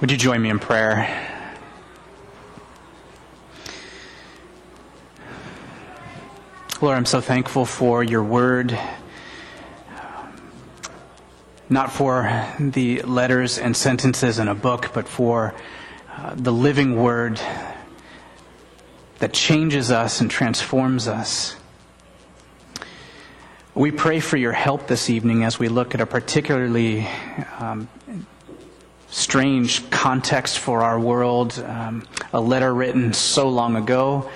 Would you join me in prayer? Lord, I'm so thankful for your word. Not for the letters and sentences in a book, but for uh, the living word that changes us and transforms us. We pray for your help this evening as we look at a particularly um, strange context for our world, um, a letter written so long ago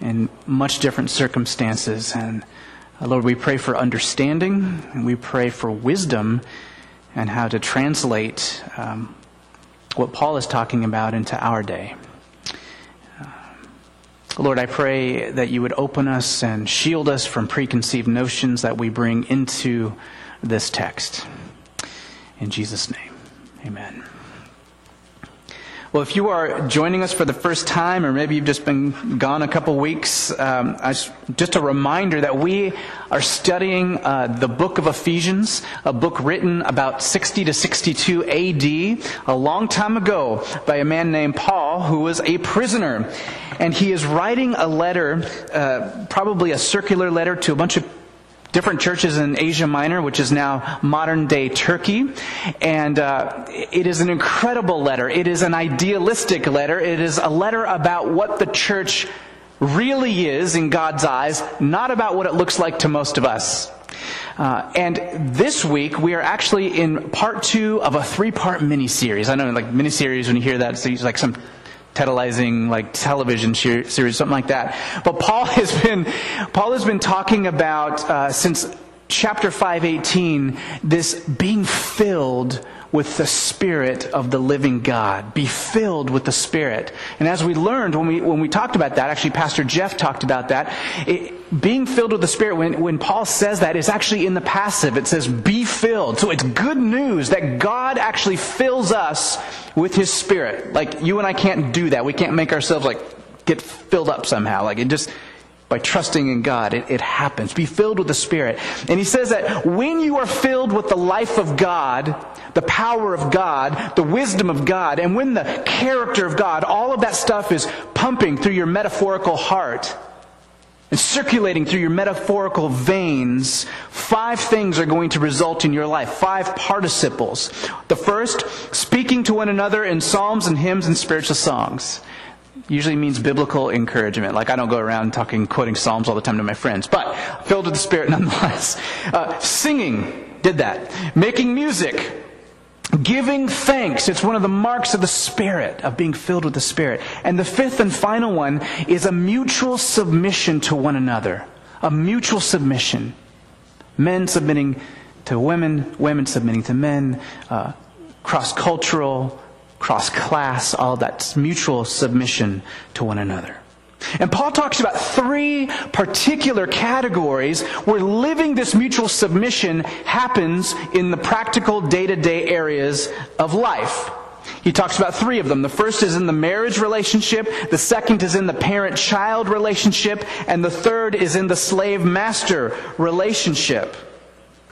in much different circumstances. And uh, Lord, we pray for understanding and we pray for wisdom and how to translate um, what Paul is talking about into our day. Uh, Lord, I pray that you would open us and shield us from preconceived notions that we bring into this text. In Jesus' name, amen. Well, if you are joining us for the first time, or maybe you've just been gone a couple weeks, um, just a reminder that we are studying uh, the book of Ephesians, a book written about 60 to 62 AD, a long time ago, by a man named Paul, who was a prisoner. And he is writing a letter, uh, probably a circular letter to a bunch of different churches in Asia Minor, which is now modern day Turkey. And uh, it is an incredible letter. It is an idealistic letter. It is a letter about what the church really is in God's eyes, not about what it looks like to most of us. Uh, and this week we are actually in part two of a three-part mini-series. I know, like mini-series, when you hear that, it's like some tantalizing like television series, something like that. But Paul has been Paul has been talking about uh, since chapter five eighteen this being filled with the Spirit of the living God. Be filled with the Spirit. And as we learned when we, when we talked about that, actually Pastor Jeff talked about that, it, being filled with the Spirit, when, when Paul says that, it's actually in the passive. It says, be filled. So it's good news that God actually fills us with His Spirit. Like, you and I can't do that. We can't make ourselves, like, get filled up somehow. Like, it just, by trusting in God, it, it, happens. Be filled with the Spirit. And he says that when you are filled with the life of God, the power of God, the wisdom of God, and when the character of God, all of that stuff is pumping through your metaphorical heart and circulating through your metaphorical veins, five things are going to result in your life. Five participles. The first, speaking to one another in psalms and hymns and spiritual songs. Usually means biblical encouragement. Like I don't go around talking, quoting psalms all the time to my friends, but filled with the Spirit nonetheless. Uh, singing did that. Making music Giving thanks. It's one of the marks of the Spirit, of being filled with the Spirit. And the fifth and final one is a mutual submission to one another. A mutual submission. Men submitting to women, women submitting to men, uh, cross cultural, cross class, all that mutual submission to one another. And Paul talks about three particular categories where living this mutual submission happens in the practical day to day areas of life. He talks about three of them. The first is in the marriage relationship, the second is in the parent child relationship, and the third is in the slave master relationship.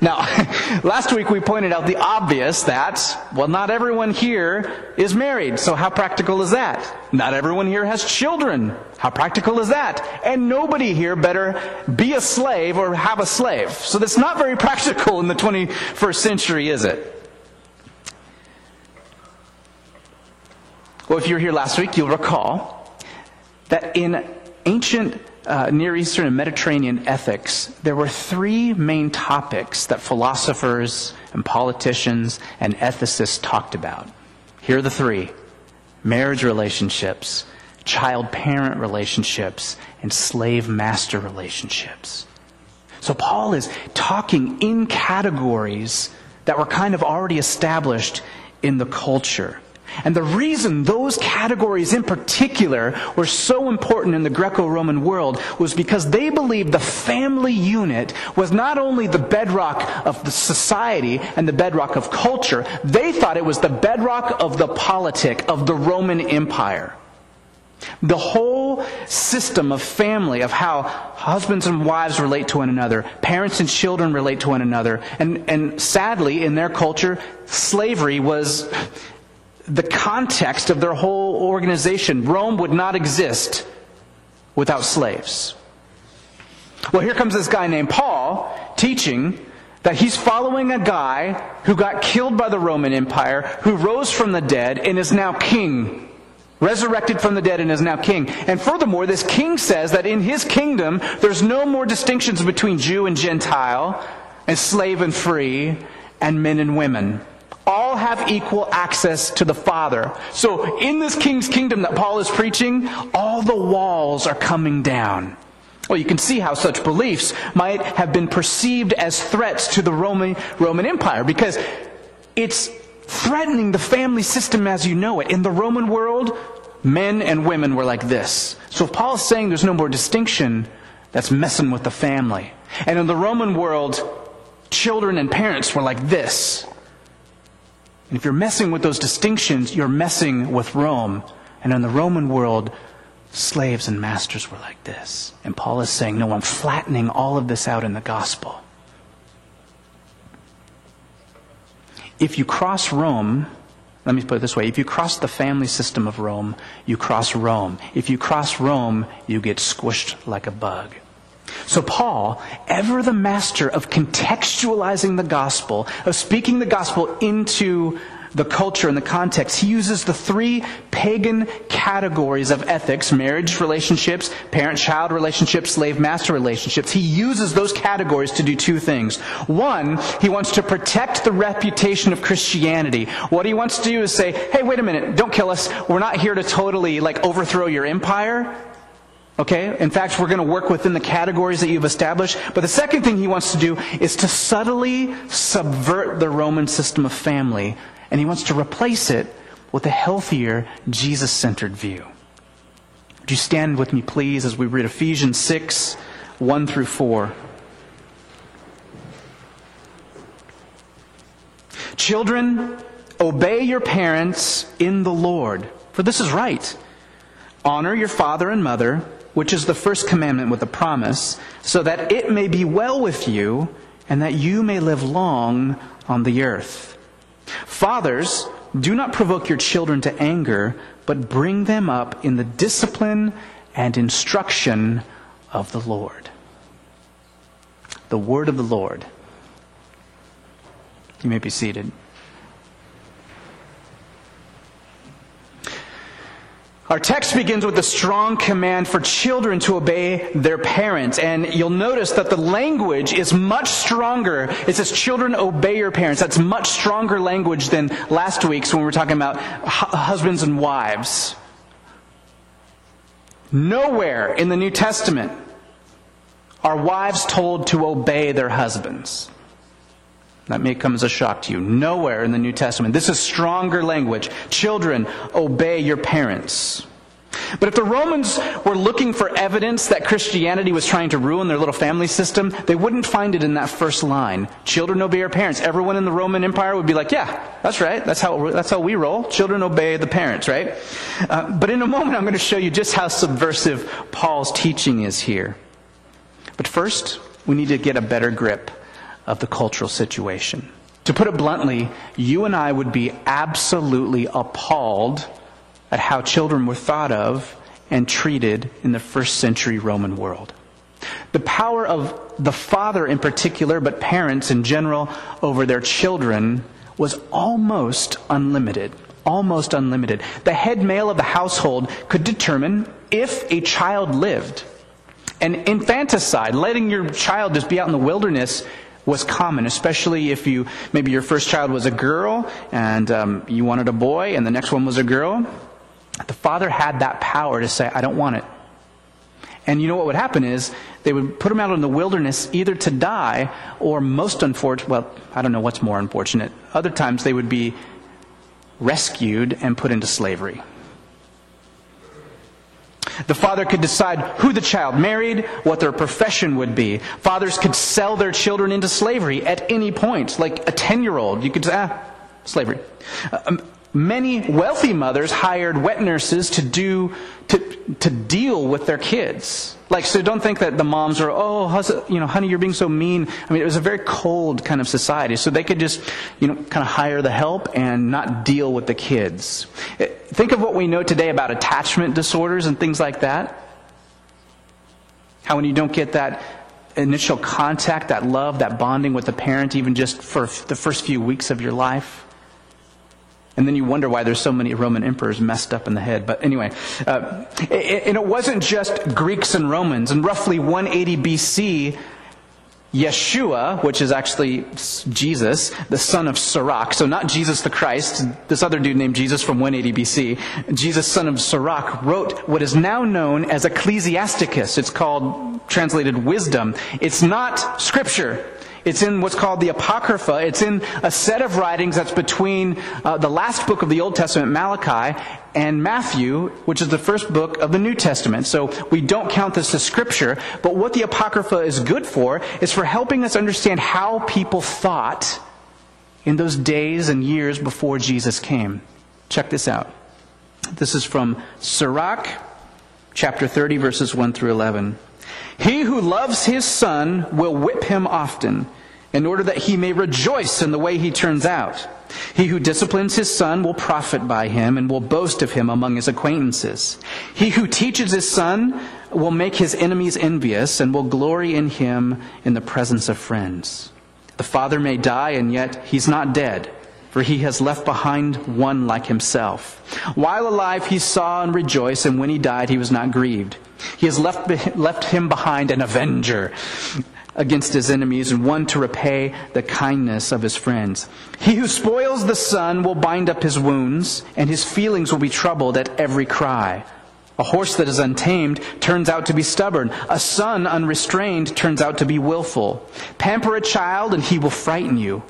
Now, last week we pointed out the obvious that, well, not everyone here is married, so how practical is that? Not everyone here has children. How practical is that? And nobody here better be a slave or have a slave. So that's not very practical in the 21st century, is it? Well, if you were here last week, you'll recall that in ancient uh, Near Eastern and Mediterranean ethics, there were three main topics that philosophers and politicians and ethicists talked about. Here are the three marriage relationships, child parent relationships, and slave master relationships. So Paul is talking in categories that were kind of already established in the culture. And the reason those categories in particular were so important in the Greco-Roman world was because they believed the family unit was not only the bedrock of the society and the bedrock of culture, they thought it was the bedrock of the politic of the Roman Empire. The whole system of family, of how husbands and wives relate to one another, parents and children relate to one another, and, and sadly, in their culture, slavery was the context of their whole organization. Rome would not exist without slaves. Well, here comes this guy named Paul teaching that he's following a guy who got killed by the Roman Empire, who rose from the dead and is now king. Resurrected from the dead and is now king. And furthermore, this king says that in his kingdom, there's no more distinctions between Jew and Gentile, and slave and free, and men and women all have equal access to the Father. So in this king's kingdom that Paul is preaching, all the walls are coming down. Well, you can see how such beliefs might have been perceived as threats to the Roman, Roman Empire because it's threatening the family system as you know it. In the Roman world, men and women were like this. So if Paul is saying there's no more distinction, that's messing with the family. And in the Roman world, children and parents were like this. And if you're messing with those distinctions, you're messing with Rome. And in the Roman world, slaves and masters were like this. And Paul is saying, no, I'm flattening all of this out in the gospel. If you cross Rome, let me put it this way if you cross the family system of Rome, you cross Rome. If you cross Rome, you get squished like a bug. So, Paul, ever the master of contextualizing the gospel, of speaking the gospel into the culture and the context, he uses the three pagan categories of ethics marriage relationships, parent child relationships, slave master relationships. He uses those categories to do two things. One, he wants to protect the reputation of Christianity. What he wants to do is say, hey, wait a minute, don't kill us. We're not here to totally like overthrow your empire. Okay? In fact, we're going to work within the categories that you've established. But the second thing he wants to do is to subtly subvert the Roman system of family. And he wants to replace it with a healthier, Jesus centered view. Would you stand with me, please, as we read Ephesians 6 1 through 4? Children, obey your parents in the Lord, for this is right. Honor your father and mother which is the first commandment with a promise, so that it may be well with you and that you may live long on the earth. Fathers, do not provoke your children to anger, but bring them up in the discipline and instruction of the Lord. The word of the Lord. You may be seated. Our text begins with a strong command for children to obey their parents. And you'll notice that the language is much stronger. It says, children obey your parents. That's much stronger language than last week's when we were talking about husbands and wives. Nowhere in the New Testament are wives told to obey their husbands. That may come as a shock to you. Nowhere in the New Testament. This is stronger language. Children, obey your parents. But if the Romans were looking for evidence that Christianity was trying to ruin their little family system, they wouldn't find it in that first line. Children obey your parents. Everyone in the Roman Empire would be like, yeah, that's right. That's how, that's how we roll. Children obey the parents, right? Uh, but in a moment, I'm going to show you just how subversive Paul's teaching is here. But first, we need to get a better grip of the cultural situation. To put it bluntly, you and I would be absolutely appalled at how children were thought of and treated in the first century Roman world. The power of the father in particular, but parents in general, over their children was almost unlimited. Almost unlimited. The head male of the household could determine if a child lived. And infanticide, letting your child just be out in the wilderness, was common, especially if you maybe your first child was a girl and um, you wanted a boy, and the next one was a girl. The father had that power to say, "I don't want it." And you know what would happen is they would put him out in the wilderness either to die or most unfortunate, well, I don't know what's more unfortunate. Other times they would be rescued and put into slavery. The father could decide who the child married, what their profession would be. Fathers could sell their children into slavery at any point. Like a 10 year old, you could say, ah, slavery. Um, Many wealthy mothers hired wet nurses to do to to deal with their kids. Like, so don't think that the moms are, oh, you know, honey, you're being so mean. I mean, it was a very cold kind of society, so they could just, you know, kind of hire the help and not deal with the kids. Eh, think of what we know today about attachment disorders and things like that. How when you don't get that initial contact, that love, that bonding with the parent, even just for the first few weeks of your life. And then you wonder why there's so many Roman emperors messed up in the head. But anyway, uh, and it wasn't just Greeks and Romans. In roughly 180 BC, Yeshua, which is actually Jesus, the son of Sirach, so not Jesus the Christ, this other dude named Jesus from 180 BC, Jesus, son of Sirach, wrote what is now known as Ecclesiasticus. It's called, translated wisdom. It's not scripture. It's in what's called the Apocrypha. It's in a set of writings that's between uh, the last book of the Old Testament, Malachi, and Matthew, which is the first book of the New Testament. So we don't count this as scripture, but what the Apocrypha is good for is for helping us understand how people thought in those days and years before Jesus came. Check this out. This is from Sirach, chapter 30, verses 1 through 11. He who loves his son will whip him often, in order that he may rejoice in the way he turns out. He who disciplines his son will profit by him and will boast of him among his acquaintances. He who teaches his son will make his enemies envious and will glory in him in the presence of friends. The father may die and yet he's not dead, for he has left behind one like himself. While alive he saw and rejoiced, and when he died he was not grieved. He has left, left him behind an avenger against his enemies and one to repay the kindness of his friends. He who spoils the son will bind up his wounds, and his feelings will be troubled at every cry. A horse that is untamed turns out to be stubborn. A son unrestrained turns out to be willful. Pamper a child, and he will frighten you.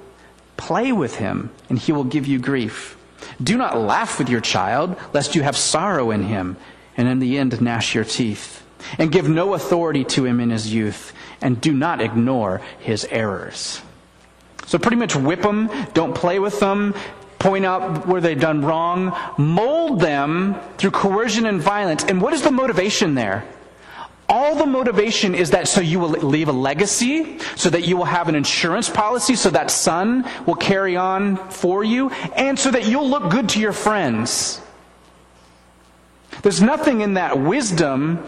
Play with him, and he will give you grief. Do not laugh with your child, lest you have sorrow in him and in the end gnash your teeth. And give no authority to him in his youth, and do not ignore his errors. So pretty much whip them, don't play with them, point out where they've done wrong, mold them through coercion and violence. And what is the motivation there? All the motivation is that so you will leave a legacy, so that you will have an insurance policy, so that son will carry on for you, and so that you'll look good to your friends. There's nothing in that wisdom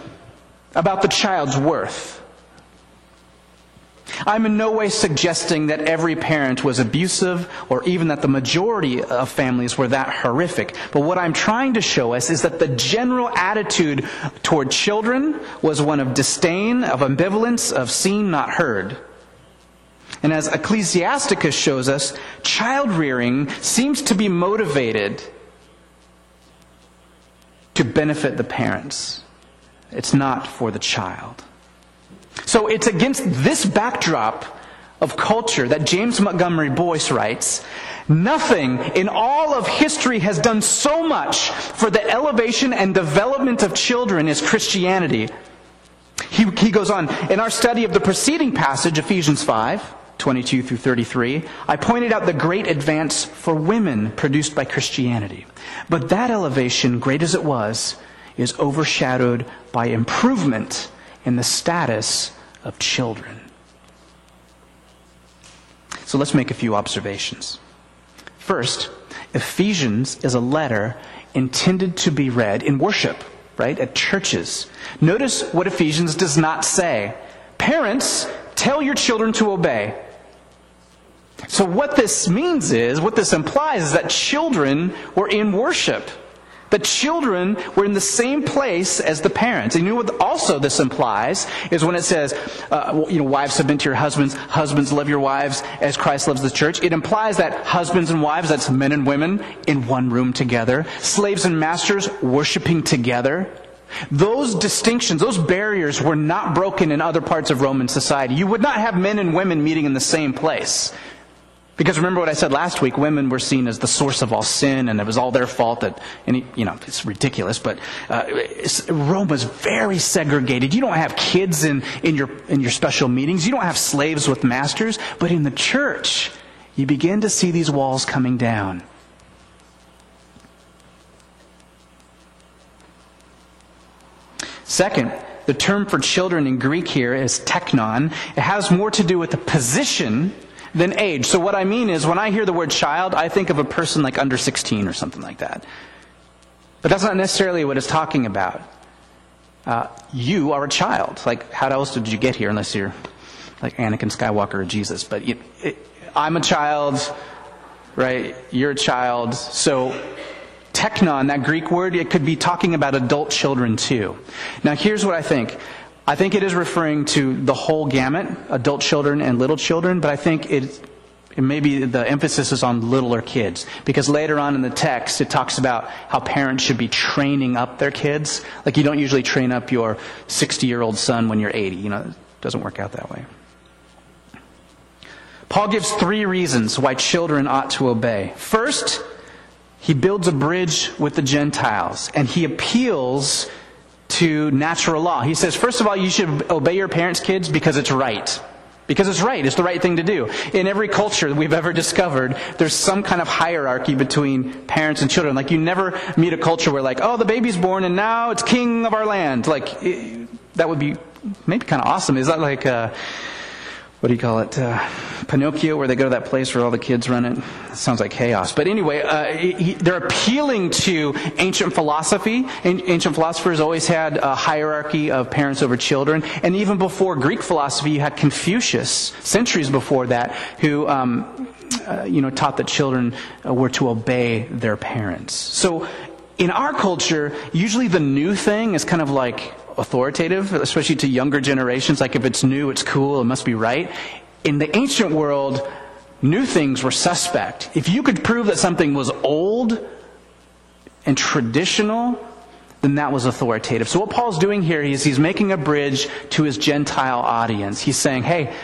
about the child's worth. I'm in no way suggesting that every parent was abusive or even that the majority of families were that horrific. But what I'm trying to show us is that the general attitude toward children was one of disdain, of ambivalence, of seen, not heard. And as Ecclesiasticus shows us, child rearing seems to be motivated to benefit the parents. It's not for the child. So it's against this backdrop of culture that James Montgomery Boice writes Nothing in all of history has done so much for the elevation and development of children as Christianity. He, he goes on, in our study of the preceding passage, Ephesians 5, 22 through 33, I pointed out the great advance for women produced by Christianity. But that elevation, great as it was, is overshadowed by improvement in the status of children. So let's make a few observations. First, Ephesians is a letter intended to be read in worship, right? At churches. Notice what Ephesians does not say. Parents, tell your children to obey. So, what this means is, what this implies is that children were in worship. The children were in the same place as the parents. And you know what also this implies is when it says, uh, you know, wives submit to your husbands, husbands love your wives as Christ loves the church. It implies that husbands and wives, that's men and women, in one room together. Slaves and masters worshiping together. Those distinctions, those barriers were not broken in other parts of Roman society. You would not have men and women meeting in the same place. Because remember what I said last week, women were seen as the source of all sin, and it was all their fault that, any, you know, it's ridiculous, but uh, was very segregated. You don't have kids in, in, your, in your special meetings, you don't have slaves with masters, but in the church, you begin to see these walls coming down. Second, the term for children in Greek here is teknon. It has more to do with the position than age. So what I mean is when I hear the word child, I think of a person like under 16 or something like that. But that's not necessarily what it's talking about. Uh, you are a child. Like, how else did you get here unless you're like Anakin Skywalker or Jesus? But it, I'm a child, right? You're a child. So, teknon, that Greek word, it could be talking about adult children too. Now, here's what I think. I think it is referring to the whole gamut, adult children and little children, but I think it, maybe the emphasis is on littler kids. Because later on in the text, it talks about how parents should be training up their kids. Like you don't usually train up your 60 year old son when you're 80. You know, it doesn't work out that way. Paul gives three reasons why children ought to obey. First, he builds a bridge with the Gentiles, and he appeals to natural law. He says, first of all, you should obey your parents' kids because it's right. Because it's right. It's the right thing to do. In every culture we've ever discovered, there's some kind of hierarchy between parents and children. Like you never meet a culture where like, oh, the baby's born and now it's king of our land. Like, it, that would be maybe kind of awesome. Is that like, uh, what do you call it? Uh, Pinocchio, where they go to that place where all the kids run it. sounds like chaos. But anyway, uh, he, they're appealing to ancient philosophy. Ancient philosophers always had a hierarchy of parents over children. And even before Greek philosophy, you had Confucius, centuries before that, who, um, uh, you know, taught that children uh, were to obey their parents. So in our culture, usually the new thing is kind of like authoritative, especially to younger generations. Like if it's new, it's cool, it must be right. In the ancient world, new things were suspect. If you could prove that something was old and traditional, then that was authoritative. So what Paul's doing here is he's making a bridge to his Gentile audience. He's saying, hey,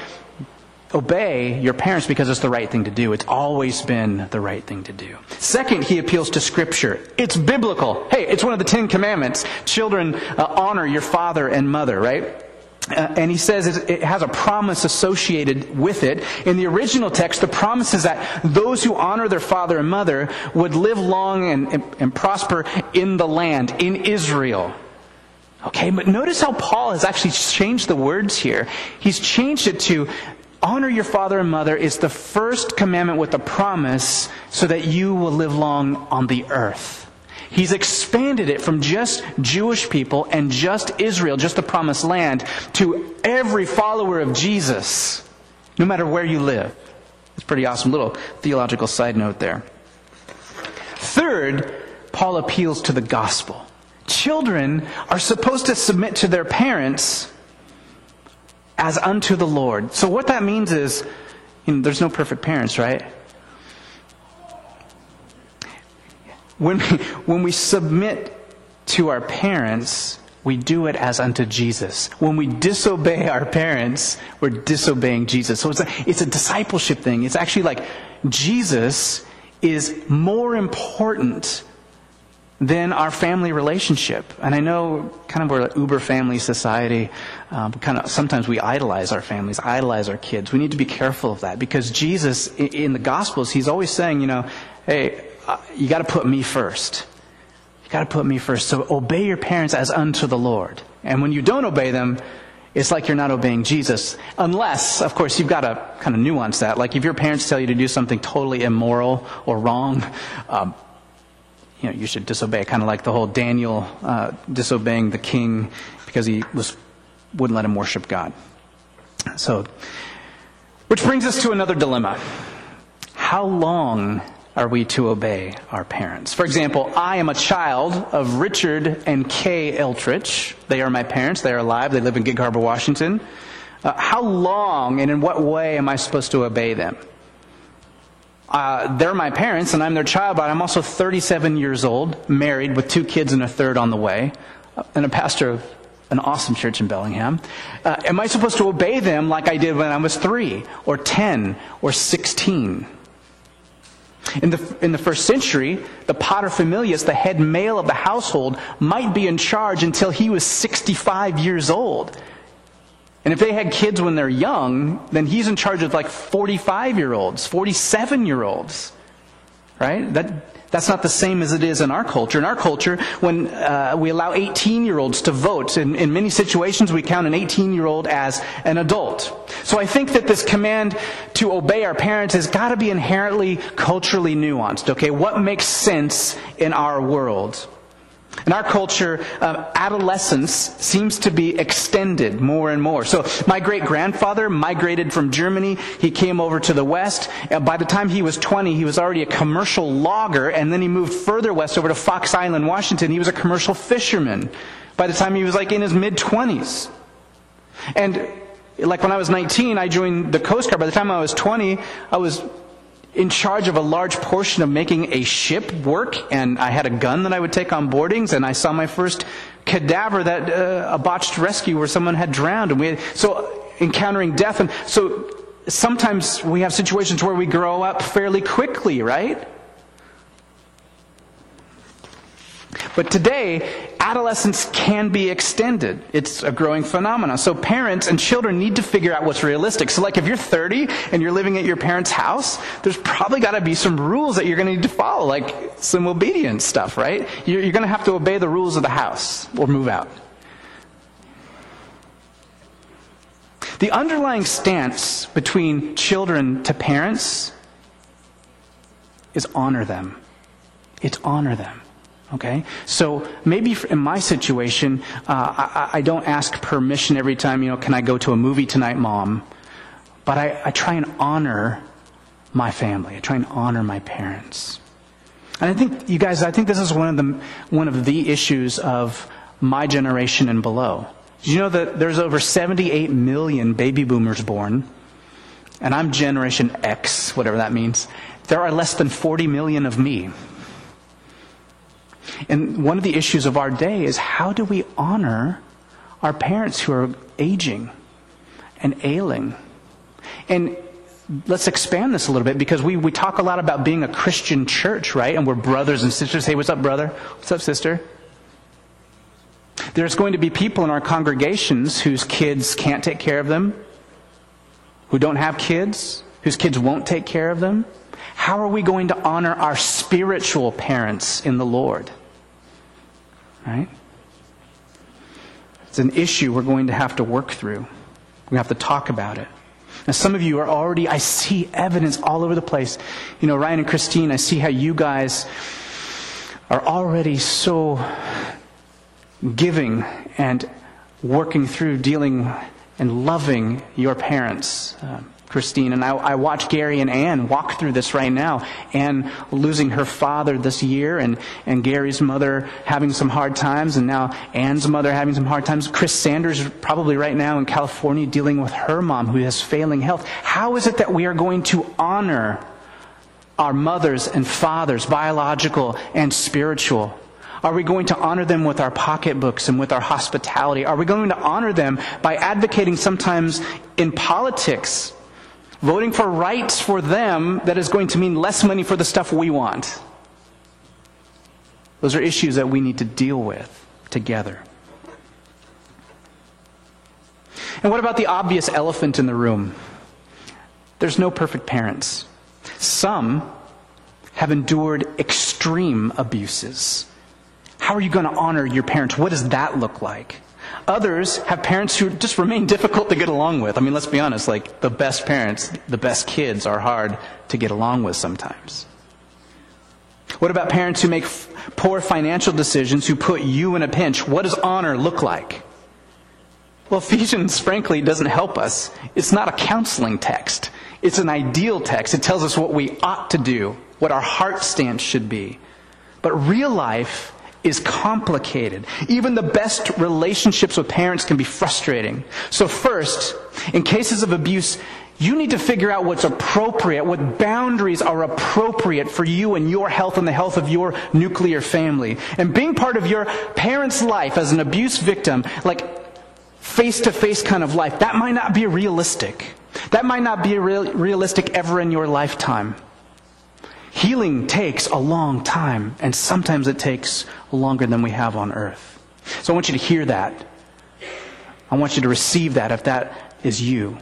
obey your parents because it's the right thing to do. It's always been the right thing to do. Second, he appeals to Scripture. It's biblical. Hey, it's one of the Ten Commandments. Children, uh, honor your father and mother, right? Uh, and he says it has a promise associated with it. In the original text, the promise is that those who honor their father and mother would live long and, and, and prosper in the land, in Israel. Okay, but notice how Paul has actually changed the words here. He's changed it to honor your father and mother is the first commandment with a promise so that you will live long on the earth. He's expanded it from just Jewish people and just Israel, just the promised land, to every follower of Jesus, no matter where you live. It's pretty awesome. Little theological side note there. Third, Paul appeals to the gospel. Children are supposed to submit to their parents as unto the Lord. So what that means is, you know, there's no perfect parents, right? When we, when we submit to our parents, we do it as unto Jesus. When we disobey our parents, we're disobeying Jesus. So it's a, it's a discipleship thing. It's actually like Jesus is more important than our family relationship. And I know kind of we're an uber family society. Um, kind of sometimes we idolize our families, idolize our kids. We need to be careful of that because Jesus, in the Gospels, he's always saying, you know, hey, uh, you got to put me first. You got to put me first. So obey your parents as unto the Lord. And when you don't obey them, it's like you're not obeying Jesus. Unless, of course, you've got to kind of nuance that. Like if your parents tell you to do something totally immoral or wrong, um, you know, you should disobey. Kind of like the whole Daniel uh, disobeying the king because he was wouldn't let him worship God. So, which brings us to another dilemma. How long are we to obey our parents? For example, I am a child of Richard and Kay Eltrich. They are my parents. They are alive. They live in Gig Harbor, Washington. Uh, how long and in what way am I supposed to obey them? Uh, they're my parents and I'm their child, but I'm also 37 years old, married with two kids and a third on the way, uh, and a pastor of an awesome church in Bellingham. Uh, am I supposed to obey them like I did when I was three, or 10, or 16? In the, in the first century, the paterfamilias, the head male of the household, might be in charge until he was 65 years old. And if they had kids when they're young, then he's in charge of like 45 year olds, 47 year olds. Right? That, that's not the same as it is in our culture. In our culture, when uh, we allow 18 year olds to vote, in, in many situations we count an 18 year old as an adult. So I think that this command to obey our parents has got to be inherently culturally nuanced, okay? What makes sense in our world? In our culture, uh, adolescence seems to be extended more and more. So my great grandfather migrated from Germany. He came over to the West. And by the time he was 20, he was already a commercial logger, and then he moved further west over to Fox Island, Washington. He was a commercial fisherman by the time he was like in his mid 20s. And like when I was 19, I joined the Coast Guard. By the time I was 20, I was in charge of a large portion of making a ship work, and I had a gun that I would take on boardings, and I saw my first cadaver that uh, a botched rescue where someone had drowned, and we had, so encountering death, and so sometimes we have situations where we grow up fairly quickly, right? But today, adolescence can be extended. It's a growing phenomenon. So parents and children need to figure out what's realistic. So like if you're 30 and you're living at your parents' house, there's probably got to be some rules that you're going to need to follow, like some obedience stuff, right? You're, you're going to have to obey the rules of the house or move out. The underlying stance between children to parents is honor them. It's honor them. Okay? So maybe in my situation, uh, I, I, don't ask permission every time, you know, can I go to a movie tonight, mom? But I, I try and honor my family. I try and honor my parents. And I think, you guys, I think this is one of the, one of the issues of my generation and below. Did you know that there's over 78 million baby boomers born? And I'm Generation X, whatever that means. There are less than 40 million of me. And one of the issues of our day is how do we honor our parents who are aging and ailing? And let's expand this a little bit because we, we talk a lot about being a Christian church, right? And we're brothers and sisters. Hey, what's up, brother? What's up, sister? There's going to be people in our congregations whose kids can't take care of them, who don't have kids, whose kids won't take care of them. How are we going to honor our spiritual parents in the Lord? Right? It's an issue we're going to have to work through. We have to talk about it. Now, some of you are already, I see evidence all over the place. You know, Ryan and Christine, I see how you guys are already so giving and working through dealing and loving your parents. Um, Christine. And I, I watch Gary and Ann walk through this right now. Ann losing her father this year, and, and Gary's mother having some hard times, and now Ann's mother having some hard times. Chris Sanders probably right now in California dealing with her mom who has failing health. How is it that we are going to honor our mothers and fathers, biological and spiritual? Are we going to honor them with our pocketbooks and with our hospitality? Are we going to honor them by advocating sometimes in politics Voting for rights for them that is going to mean less money for the stuff we want. Those are issues that we need to deal with together. And what about the obvious elephant in the room? There's no perfect parents. Some have endured extreme abuses. How are you going to honor your parents? What does that look like? Others have parents who just remain difficult to get along with. I mean, let's be honest, like the best parents, the best kids are hard to get along with sometimes. What about parents who make f- poor financial decisions who put you in a pinch? What does honor look like? Well, Ephesians, frankly, doesn't help us. It's not a counseling text. It's an ideal text. It tells us what we ought to do, what our heart stance should be. But real life is complicated. Even the best relationships with parents can be frustrating. So first, in cases of abuse, you need to figure out what's appropriate, what boundaries are appropriate for you and your health and the health of your nuclear family. And being part of your parent's life as an abuse victim, like face to face kind of life, that might not be realistic. That might not be real, realistic ever in your lifetime. Healing takes a long time, and sometimes it takes longer than we have on earth. So I want you to hear that. I want you to receive that if that is you.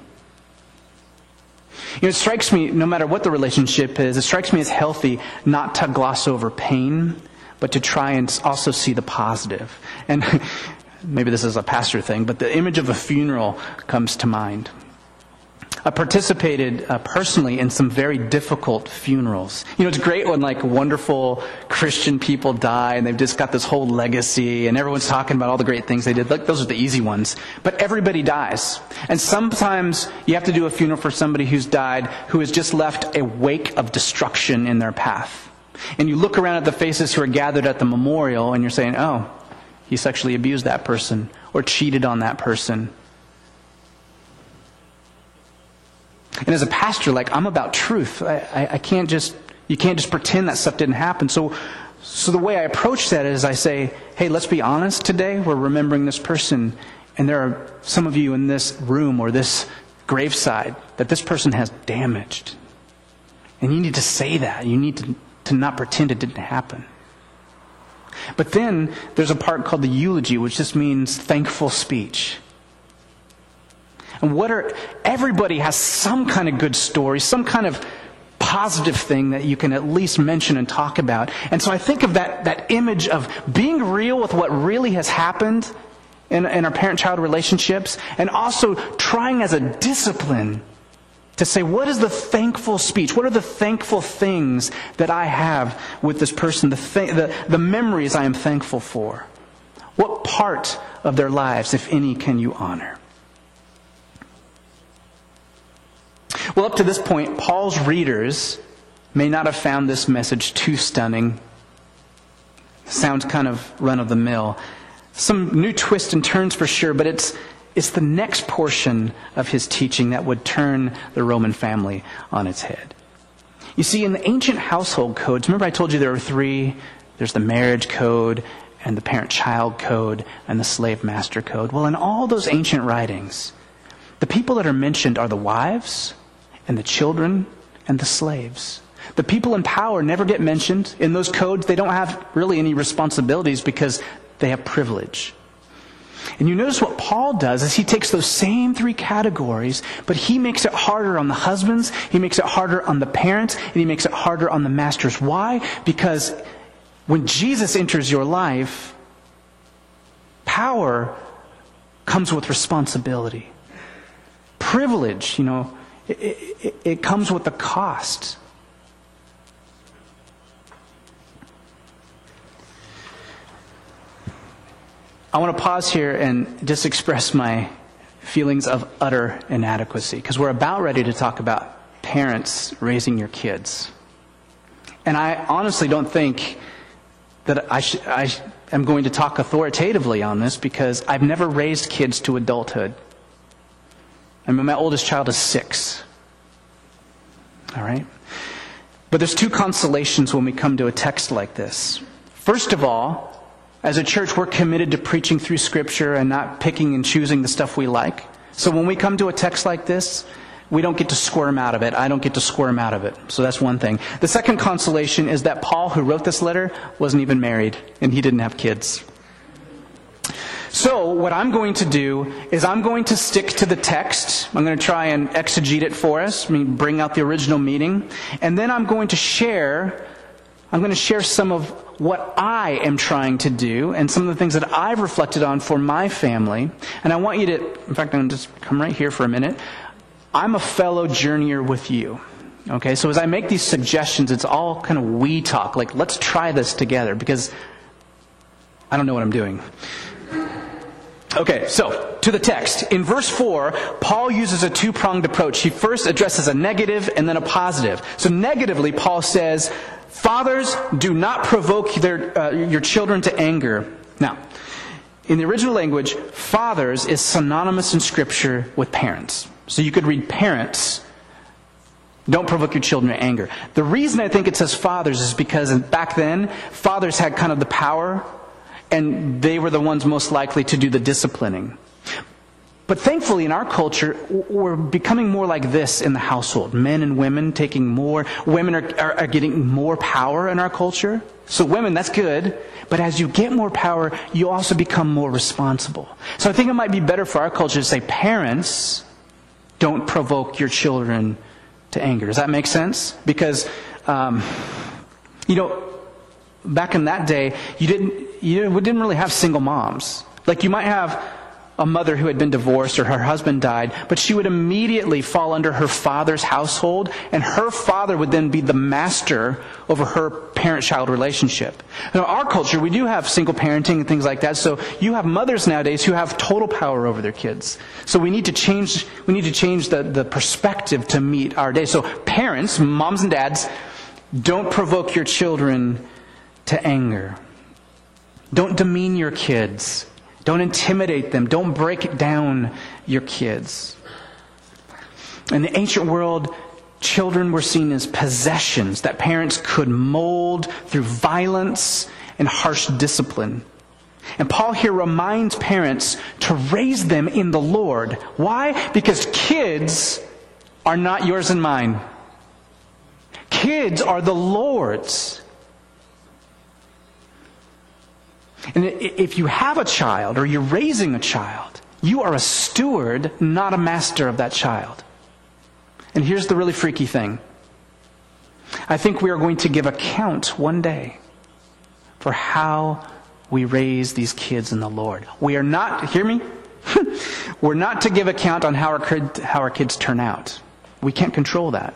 You know, it strikes me, no matter what the relationship is, it strikes me as healthy not to gloss over pain, but to try and also see the positive. And maybe this is a pastor thing, but the image of a funeral comes to mind. I participated uh, personally in some very difficult funerals. You know, it's great when like wonderful Christian people die and they've just got this whole legacy and everyone's talking about all the great things they did. Like those are the easy ones. But everybody dies. And sometimes you have to do a funeral for somebody who's died who has just left a wake of destruction in their path. And you look around at the faces who are gathered at the memorial and you're saying, oh, he sexually abused that person or cheated on that person And as a pastor, like, I'm about truth. I, I, I, can't just, you can't just pretend that stuff didn't happen. So, so the way I approach that is I say, hey, let's be honest today. We're remembering this person. And there are some of you in this room or this graveside that this person has damaged. And you need to say that. You need to, to not pretend it didn't happen. But then there's a part called the eulogy, which just means thankful speech. And what are, everybody has some kind of good story, some kind of positive thing that you can at least mention and talk about. And so I think of that, that image of being real with what really has happened in, in our parent child relationships and also trying as a discipline to say, what is the thankful speech? What are the thankful things that I have with this person? The, th- the, the memories I am thankful for? What part of their lives, if any, can you honor? Well, up to this point, Paul's readers may not have found this message too stunning. Sounds kind of run of the mill. Some new twists and turns for sure, but it's, it's the next portion of his teaching that would turn the Roman family on its head. You see, in the ancient household codes, remember I told you there are three there's the marriage code, and the parent child code, and the slave master code. Well, in all those ancient writings, the people that are mentioned are the wives, and the children and the slaves. The people in power never get mentioned. In those codes, they don't have really any responsibilities because they have privilege. And you notice what Paul does is he takes those same three categories, but he makes it harder on the husbands, he makes it harder on the parents, and he makes it harder on the masters. Why? Because when Jesus enters your life, power comes with responsibility. Privilege, you know, it, it, it comes with a cost. I want to pause here and just express my feelings of utter inadequacy because we're about ready to talk about parents raising your kids. And I honestly don't think that I, I am going to talk authoritatively on this because I've never raised kids to adulthood. Mean, my oldest child is six. All right? But there's two consolations when we come to a text like this. First of all, as a church, we're committed to preaching through Scripture and not picking and choosing the stuff we like. So when we come to a text like this, we don't get to squirm out of it. I don't get to squirm out of it. So that's one thing. The second consolation is that Paul, who wrote this letter, wasn't even married and he didn't have kids. So, what I'm going to do is I'm going to stick to the text. I'm going to try and exegete it for us, bring out the original meaning. And then I'm going to share, I'm going to share some of what I am trying to do and some of the things that I've reflected on for my family. And I want you to, in fact, I'm going to just come right here for a minute. I'm a fellow journeyer with you. Okay, so as I make these suggestions, it's all kind of we talk, like let's try this together because I don't know what I'm doing. Okay, so to the text. In verse 4, Paul uses a two pronged approach. He first addresses a negative and then a positive. So, negatively, Paul says, Fathers, do not provoke their, uh, your children to anger. Now, in the original language, fathers is synonymous in Scripture with parents. So you could read parents, don't provoke your children to anger. The reason I think it says fathers is because back then, fathers had kind of the power and they were the ones most likely to do the disciplining. But thankfully, in our culture, we're becoming more like this in the household. Men and women taking more, women are, are, are, getting more power in our culture. So, women, that's good. But as you get more power, you also become more responsible. So, I think it might be better for our culture to say, parents, don't provoke your children to anger. Does that make sense? Because, um, you know, back in that day, you didn't, you didn't really have single moms. Like you might have a mother who had been divorced or her husband died, but she would immediately fall under her father's household, and her father would then be the master over her parent child relationship. In our culture, we do have single parenting and things like that, so you have mothers nowadays who have total power over their kids. So we need to change, we need to change the, the perspective to meet our day. So parents, moms and dads, don't provoke your children to anger. Don't demean your kids. Don't intimidate them. Don't break down your kids. In the ancient world, children were seen as possessions that parents could mold through violence and harsh discipline. And Paul here reminds parents to raise them in the Lord. Why? Because kids are not yours and mine. Kids are the Lord's. And if you have a child or you're raising a child, you are a steward, not a master of that child. And here's the really freaky thing I think we are going to give account one day for how we raise these kids in the Lord. We are not, hear me? We're not to give account on how our, kid, how our kids turn out. We can't control that.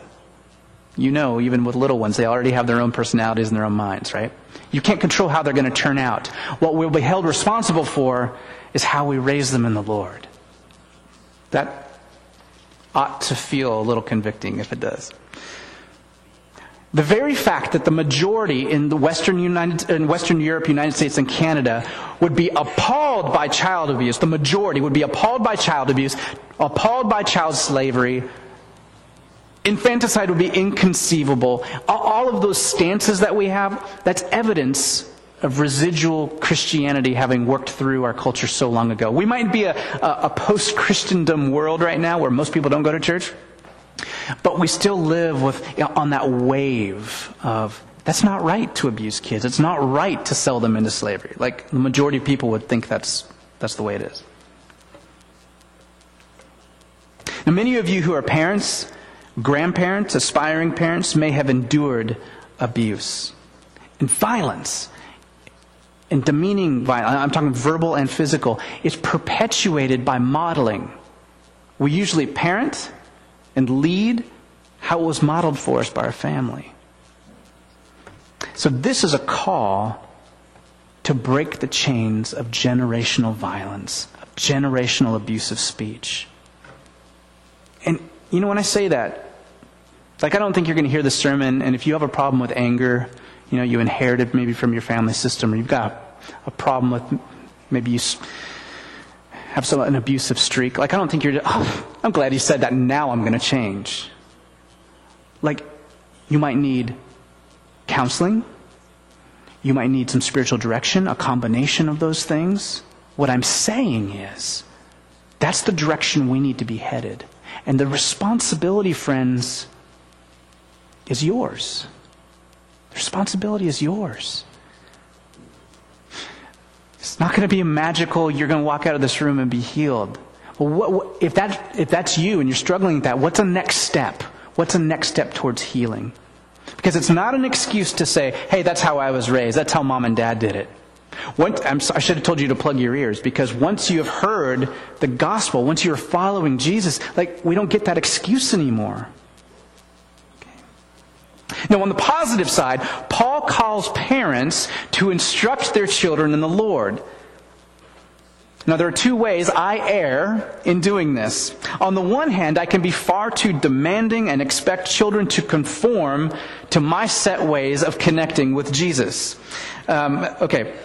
You know, even with little ones, they already have their own personalities and their own minds, right? You can't control how they're going to turn out. What we'll be held responsible for is how we raise them in the Lord. That ought to feel a little convicting if it does. The very fact that the majority in the Western, United, in Western Europe, United States, and Canada would be appalled by child abuse, the majority would be appalled by child abuse, appalled by child slavery, Infanticide would be inconceivable. All of those stances that we have, that's evidence of residual Christianity having worked through our culture so long ago. We might be a, a, a post Christendom world right now where most people don't go to church, but we still live with, on that wave of that's not right to abuse kids. It's not right to sell them into slavery. Like the majority of people would think that's, that's the way it is. Now, many of you who are parents, Grandparents, aspiring parents may have endured abuse and violence and demeaning violence. I'm talking verbal and physical. It's perpetuated by modeling. We usually parent and lead how it was modeled for us by our family. So, this is a call to break the chains of generational violence, of generational abusive speech. And you know, when I say that, like, I don't think you're going to hear the sermon, and if you have a problem with anger, you know, you inherited maybe from your family system, or you've got a problem with maybe you have some, an abusive streak. Like, I don't think you're, oh, I'm glad you said that. Now I'm going to change. Like, you might need counseling. You might need some spiritual direction, a combination of those things. What I'm saying is, that's the direction we need to be headed. And the responsibility, friends, is yours. The responsibility is yours. It's not going to be a magical, you're going to walk out of this room and be healed. Well, what, what, if, that, if that's you and you're struggling with that, what's a next step? What's a next step towards healing? Because it's not an excuse to say, hey, that's how I was raised. That's how mom and dad did it. Once, i should have told you to plug your ears because once you have heard the gospel, once you're following Jesus, like, we don't get that excuse anymore. Now, on the positive side, Paul calls parents to instruct their children in the Lord. Now, there are two ways I err in doing this. On the one hand, I can be far too demanding and expect children to conform to my set ways of connecting with Jesus. Um, okay,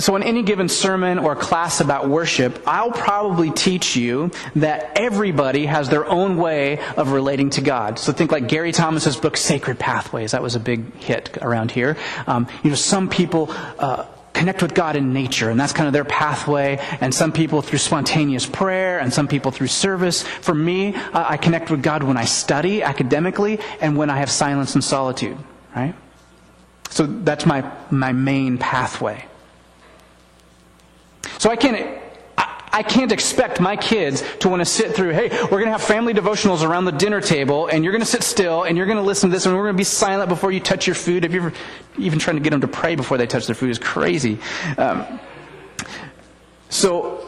so, in any given sermon or class about worship, I'll probably teach you that everybody has their own way of relating to God. So, think like Gary Thomas's book, Sacred Pathways. That was a big hit around here. Um, you know, some people uh, connect with God in nature, and that's kind of their pathway. And some people through spontaneous prayer, and some people through service. For me, uh, I connect with God when I study academically and when I have silence and solitude. Right. So that's my my main pathway. So I can't, I, can't expect my kids to want to sit through, hey, we're going to have family devotionals around the dinner table, and you're going to sit still, and you're going to listen to this, and we're going to be silent before you touch your food. Have you ever, even trying to get them to pray before they touch their food is crazy. Um, so,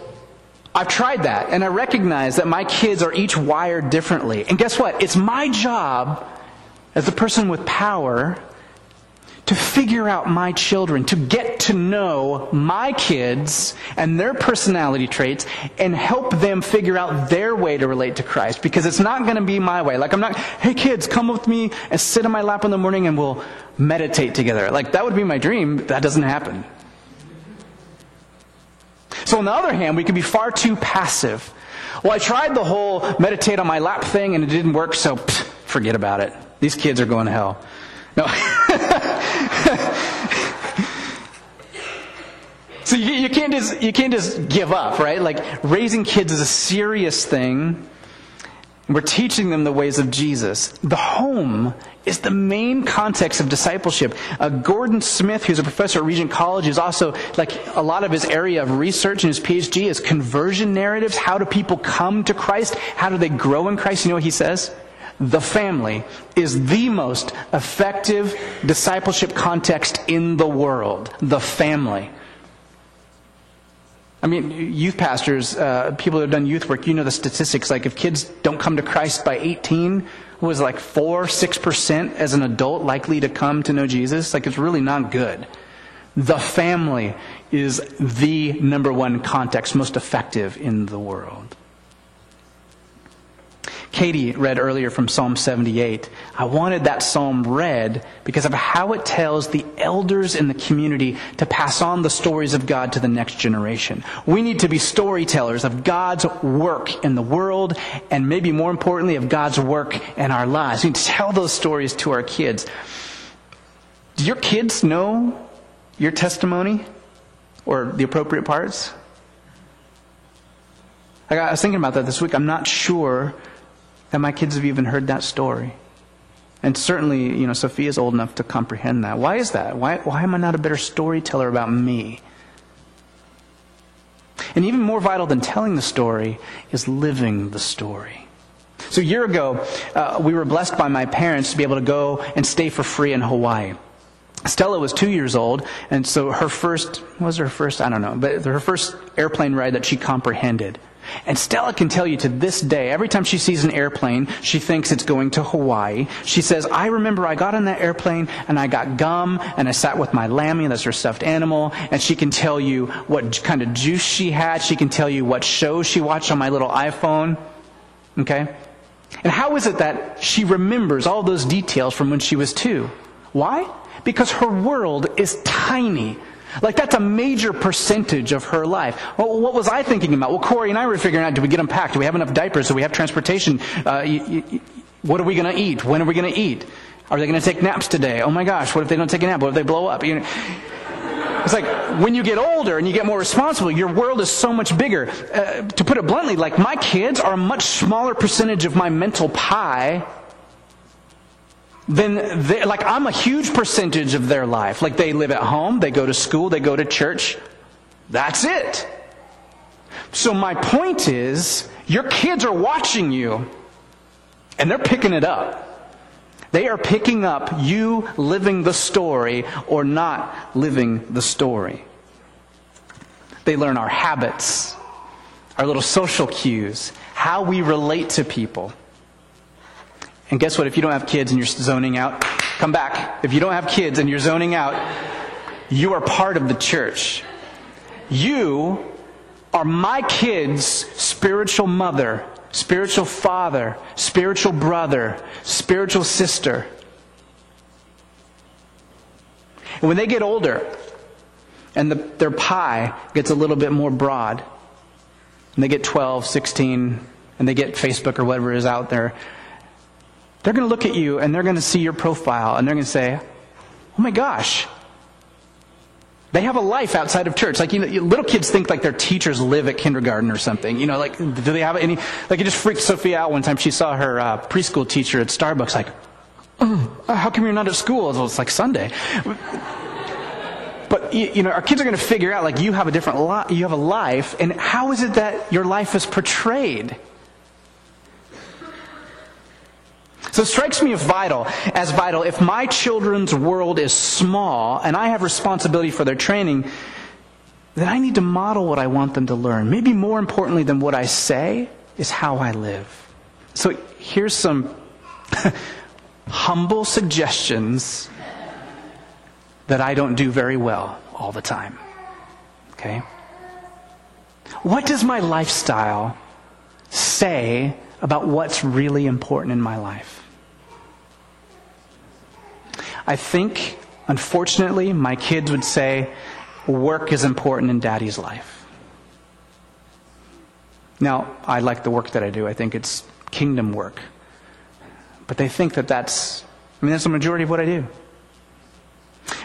I've tried that, and I recognize that my kids are each wired differently. And guess what? It's my job as the person with power to figure out my children, to get to know my kids and their personality traits and help them figure out their way to relate to Christ. Because it's not going to be my way. Like, I'm not, hey kids, come with me and sit in my lap in the morning and we'll meditate together. Like, that would be my dream. That doesn't happen. So, on the other hand, we can be far too passive. Well, I tried the whole meditate on my lap thing and it didn't work, so forget about it. These kids are going to hell. No. so you, you, can't just you can't just give up, right? Like raising kids is a serious thing. We're teaching them the ways of Jesus. The home is the main context of discipleship. Uh, Gordon Smith, who's a professor at Regent College, is also like a lot of his area of research and his PhD is conversion narratives. How do people come to Christ? How do they grow in Christ? You know what he says? The family is the most effective discipleship context in the world. The family. I mean, youth pastors, uh, people who have done youth work, you know the statistics. Like, if kids don't come to Christ by 18, was like 4, 6% as an adult likely to come to know Jesus? Like, it's really not good. The family is the number one context, most effective in the world. Katie read earlier from Psalm 78. I wanted that psalm read because of how it tells the elders in the community to pass on the stories of God to the next generation. We need to be storytellers of God's work in the world and maybe more importantly of God's work in our lives. We need to tell those stories to our kids. Do your kids know your testimony or the appropriate parts? I was thinking about that this week. I'm not sure that my kids have even heard that story. And certainly, you know, Sophia's old enough to comprehend that. Why is that? Why, why am I not a better storyteller about me? And even more vital than telling the story is living the story. So a year ago, uh, we were blessed by my parents to be able to go and stay for free in Hawaii. Stella was two years old, and so her first, was her first, I don't know, but her first airplane ride that she comprehended and Stella can tell you to this day, every time she sees an airplane, she thinks it's going to Hawaii. She says, I remember I got on that airplane and I got gum and I sat with my lammy, that's her stuffed animal, and she can tell you what kind of juice she had. She can tell you what shows she watched on my little iPhone. Okay? And how is it that she remembers all those details from when she was two? Why? Because her world is tiny. Like that's a major percentage of her life. Well, what was I thinking about? Well, Corey and I were figuring out: do we get them packed? Do we have enough diapers? Do we have transportation? Uh, what are we going to eat? When are we going to eat? Are they going to take naps today? Oh my gosh! What if they don't take a nap? What if they blow up? You know, it's like when you get older and you get more responsible, your world is so much bigger. Uh, to put it bluntly, like my kids are a much smaller percentage of my mental pie then they, like I'm a huge percentage of their life. Like they live at home, they go to school, they go to church. That's it. So my point is, your kids are watching you and they're picking it up. They are picking up you living the story or not living the story. They learn our habits, our little social cues, how we relate to people. And guess what? If you don't have kids and you're zoning out, come back. If you don't have kids and you're zoning out, you are part of the church. You are my kids' spiritual mother, spiritual father, spiritual brother, spiritual sister. And when they get older and the, their pie gets a little bit more broad, and they get 12, 16, and they get Facebook or whatever is out there, they're going to look at you and they're going to see your profile and they're going to say, oh my gosh, they have a life outside of church. Like, you know, little kids think like their teachers live at kindergarten or something. You know, like, do they have any, like, it just freaked Sophia out one time. She saw her uh, preschool teacher at Starbucks, like, oh, how come you're not at school? Well, it's like Sunday. But you, know, our kids are going to figure out like you have a different li- you have a life, and how is it that your life is portrayed? So it strikes me as vital, as vital, if my children's world is small and I have responsibility for their training, then I need to model what I want them to learn. Maybe more importantly than what I say is how I live. So here's some humble suggestions that I don't do very well all the time. Okay? What does my lifestyle say about what's really important in my life? I think, unfortunately, my kids would say work is important in daddy's life. Now, I like the work that I do. I think it's kingdom work. But they think that that's, I mean, that's the majority of what I do.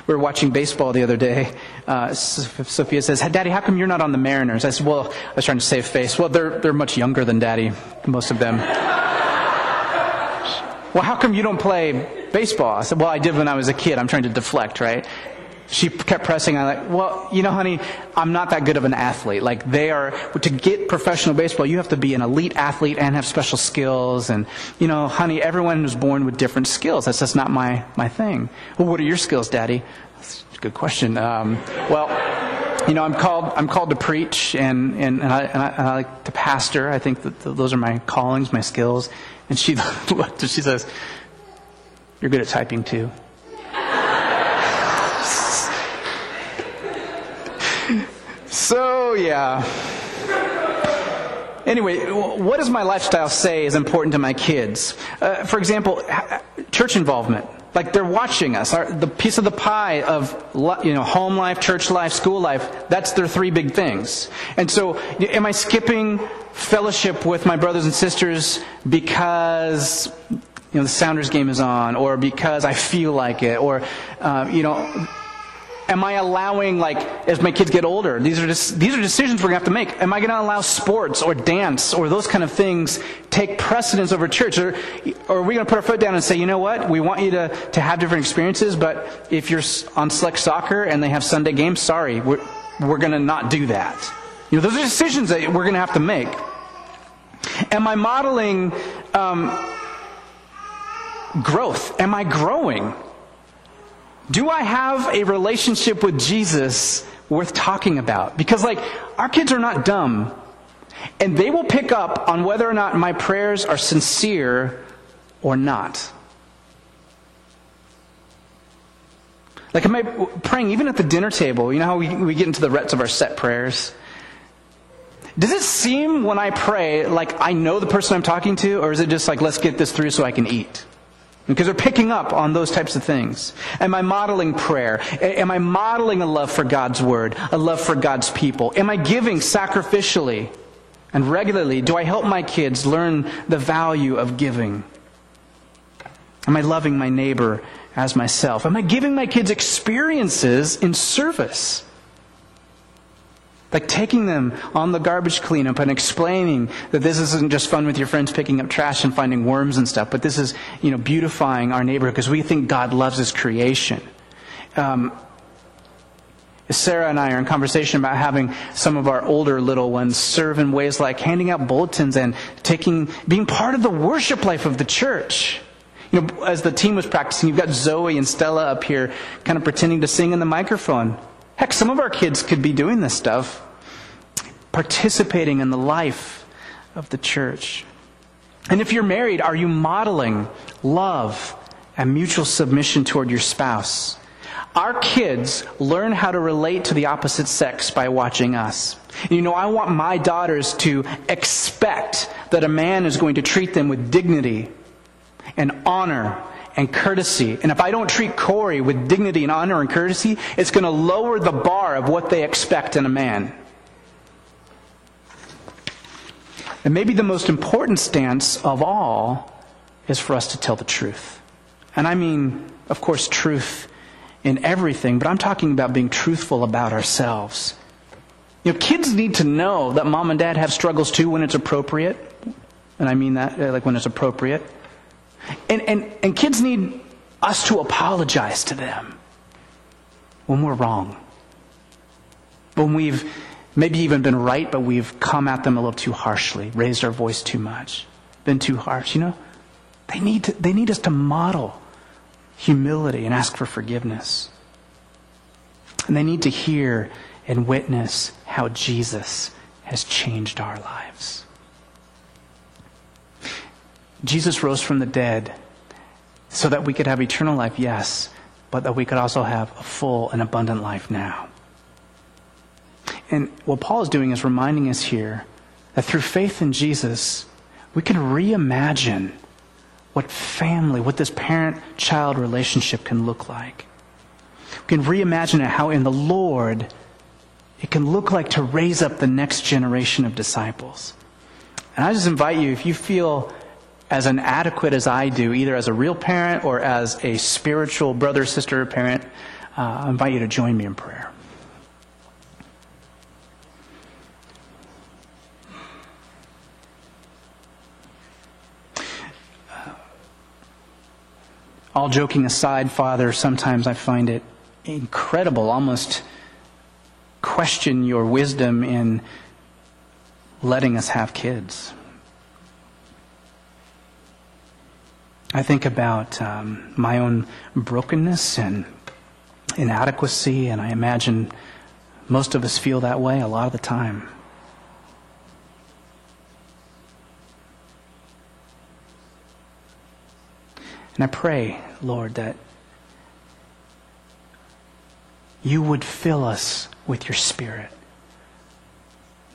We were watching baseball the other day. Uh, Sophia says, "Hey, Daddy, how come you're not on the Mariners? I said, Well, I was trying to save face. Well, they're, they're much younger than Daddy, most of them. well, how come you don't play baseball? I said, Well, I did when I was a kid. I'm trying to deflect, right? she kept pressing. I'm like, well, you know, honey, I'm not that good of an athlete. Like they are, to get professional baseball, you have to be an elite athlete and have special skills. And, you know, honey, everyone is born with different skills. That's just not my, my thing. Well, what are your skills, daddy? That's a good question. Um, well, you know, I'm called, I'm called to preach and, and, and, I, and, I, and I like to pastor. I think that those are my callings, my skills. And she looked and she says, you're good at typing too. So, yeah. Anyway, what does my lifestyle say is important to my kids? Uh, for example, church involvement. Like they're watching us. Our, the piece of the pie of you know home life, church life, school life. That's their three big things. And so, am I skipping fellowship with my brothers and sisters because you know the Sounders game is on, or because I feel like it, or uh, you know Am I allowing, like, as my kids get older, these are, just, these are decisions we're going to have to make. Am I going to allow sports or dance or those kind of things take precedence over church? Or, or are we going to put our foot down and say, you know what, we want you to, to have different experiences, but if you're on select soccer and they have Sunday games, sorry, we're, we're going to not do that. You know, those are decisions that we're going to have to make. Am I modeling um, growth? Am I growing? Do I have a relationship with Jesus worth talking about? Because, like, our kids are not dumb. And they will pick up on whether or not my prayers are sincere or not. Like, am I praying even at the dinner table? You know how we, we get into the ruts of our set prayers? Does it seem when I pray like I know the person I'm talking to, or is it just like, let's get this through so I can eat? Because they're picking up on those types of things. Am I modeling prayer? Am I modeling a love for God's word, a love for God's people? Am I giving sacrificially and regularly? Do I help my kids learn the value of giving? Am I loving my neighbor as myself? Am I giving my kids experiences in service? Like taking them on the garbage cleanup and explaining that this isn't just fun with your friends picking up trash and finding worms and stuff, but this is, you know, beautifying our neighborhood because we think God loves His creation. Um, Sarah and I are in conversation about having some of our older little ones serve in ways like handing out bulletins and taking, being part of the worship life of the church. You know, as the team was practicing, you've got Zoe and Stella up here kind of pretending to sing in the microphone. Heck, some of our kids could be doing this stuff, participating in the life of the church. And if you're married, are you modeling love and mutual submission toward your spouse? Our kids learn how to relate to the opposite sex by watching us. You know, I want my daughters to expect that a man is going to treat them with dignity and honor and courtesy. And if I don't treat Corey with dignity and honor and courtesy, it's going to lower the bar of what they expect in a man. And maybe the most important stance of all is for us to tell the truth. And I mean, of course, truth in everything, but I'm talking about being truthful about ourselves. You know, kids need to know that mom and dad have struggles too when it's appropriate. And I mean that, uh, like when it's appropriate. And, and, and kids need us to apologize to them when we're wrong. When we've maybe even been right, but we've come at them a little too harshly, raised our voice too much, been too harsh, you know? They need, to, they need us to model humility and ask for forgiveness. And they need to hear and witness how Jesus has changed our lives. Jesus rose from the dead so that we could have eternal life, yes, but that we could also have a full and abundant life now. And what Paul is doing is reminding us here that through faith in Jesus, we can reimagine what family, what this parent child relationship can look like. We can reimagine how in the Lord it can look like to raise up the next generation of disciples. And I just invite you, if you feel as inadequate as I do, either as a real parent or as a spiritual brother, sister, parent, uh, I invite you to join me in prayer. All joking aside, Father, sometimes I find it incredible, almost question your wisdom in letting us have kids. I think about um, my own brokenness and inadequacy, and I imagine most of us feel that way a lot of the time. And I pray, Lord, that you would fill us with your Spirit.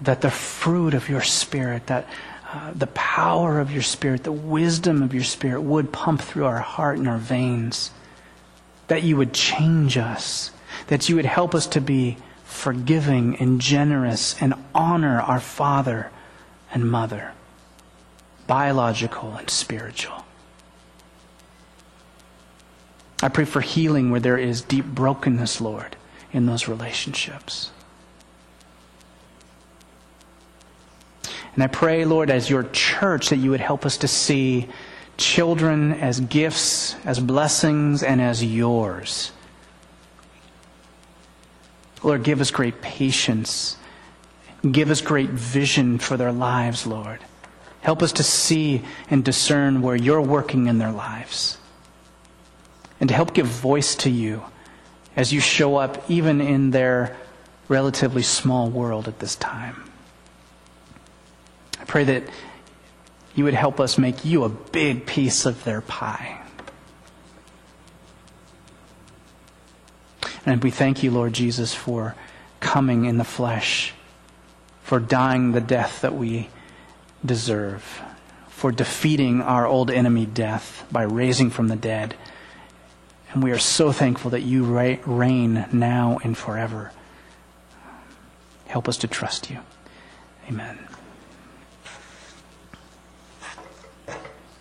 That the fruit of your Spirit, that uh, the power of your Spirit, the wisdom of your Spirit would pump through our heart and our veins. That you would change us. That you would help us to be forgiving and generous and honor our father and mother, biological and spiritual. I pray for healing where there is deep brokenness, Lord, in those relationships. And I pray, Lord, as your church, that you would help us to see children as gifts, as blessings, and as yours. Lord, give us great patience. Give us great vision for their lives, Lord. Help us to see and discern where you're working in their lives and to help give voice to you as you show up even in their relatively small world at this time. I pray that you would help us make you a big piece of their pie. And we thank you, Lord Jesus, for coming in the flesh, for dying the death that we deserve, for defeating our old enemy death by raising from the dead and we are so thankful that you reign now and forever. Help us to trust you. Amen.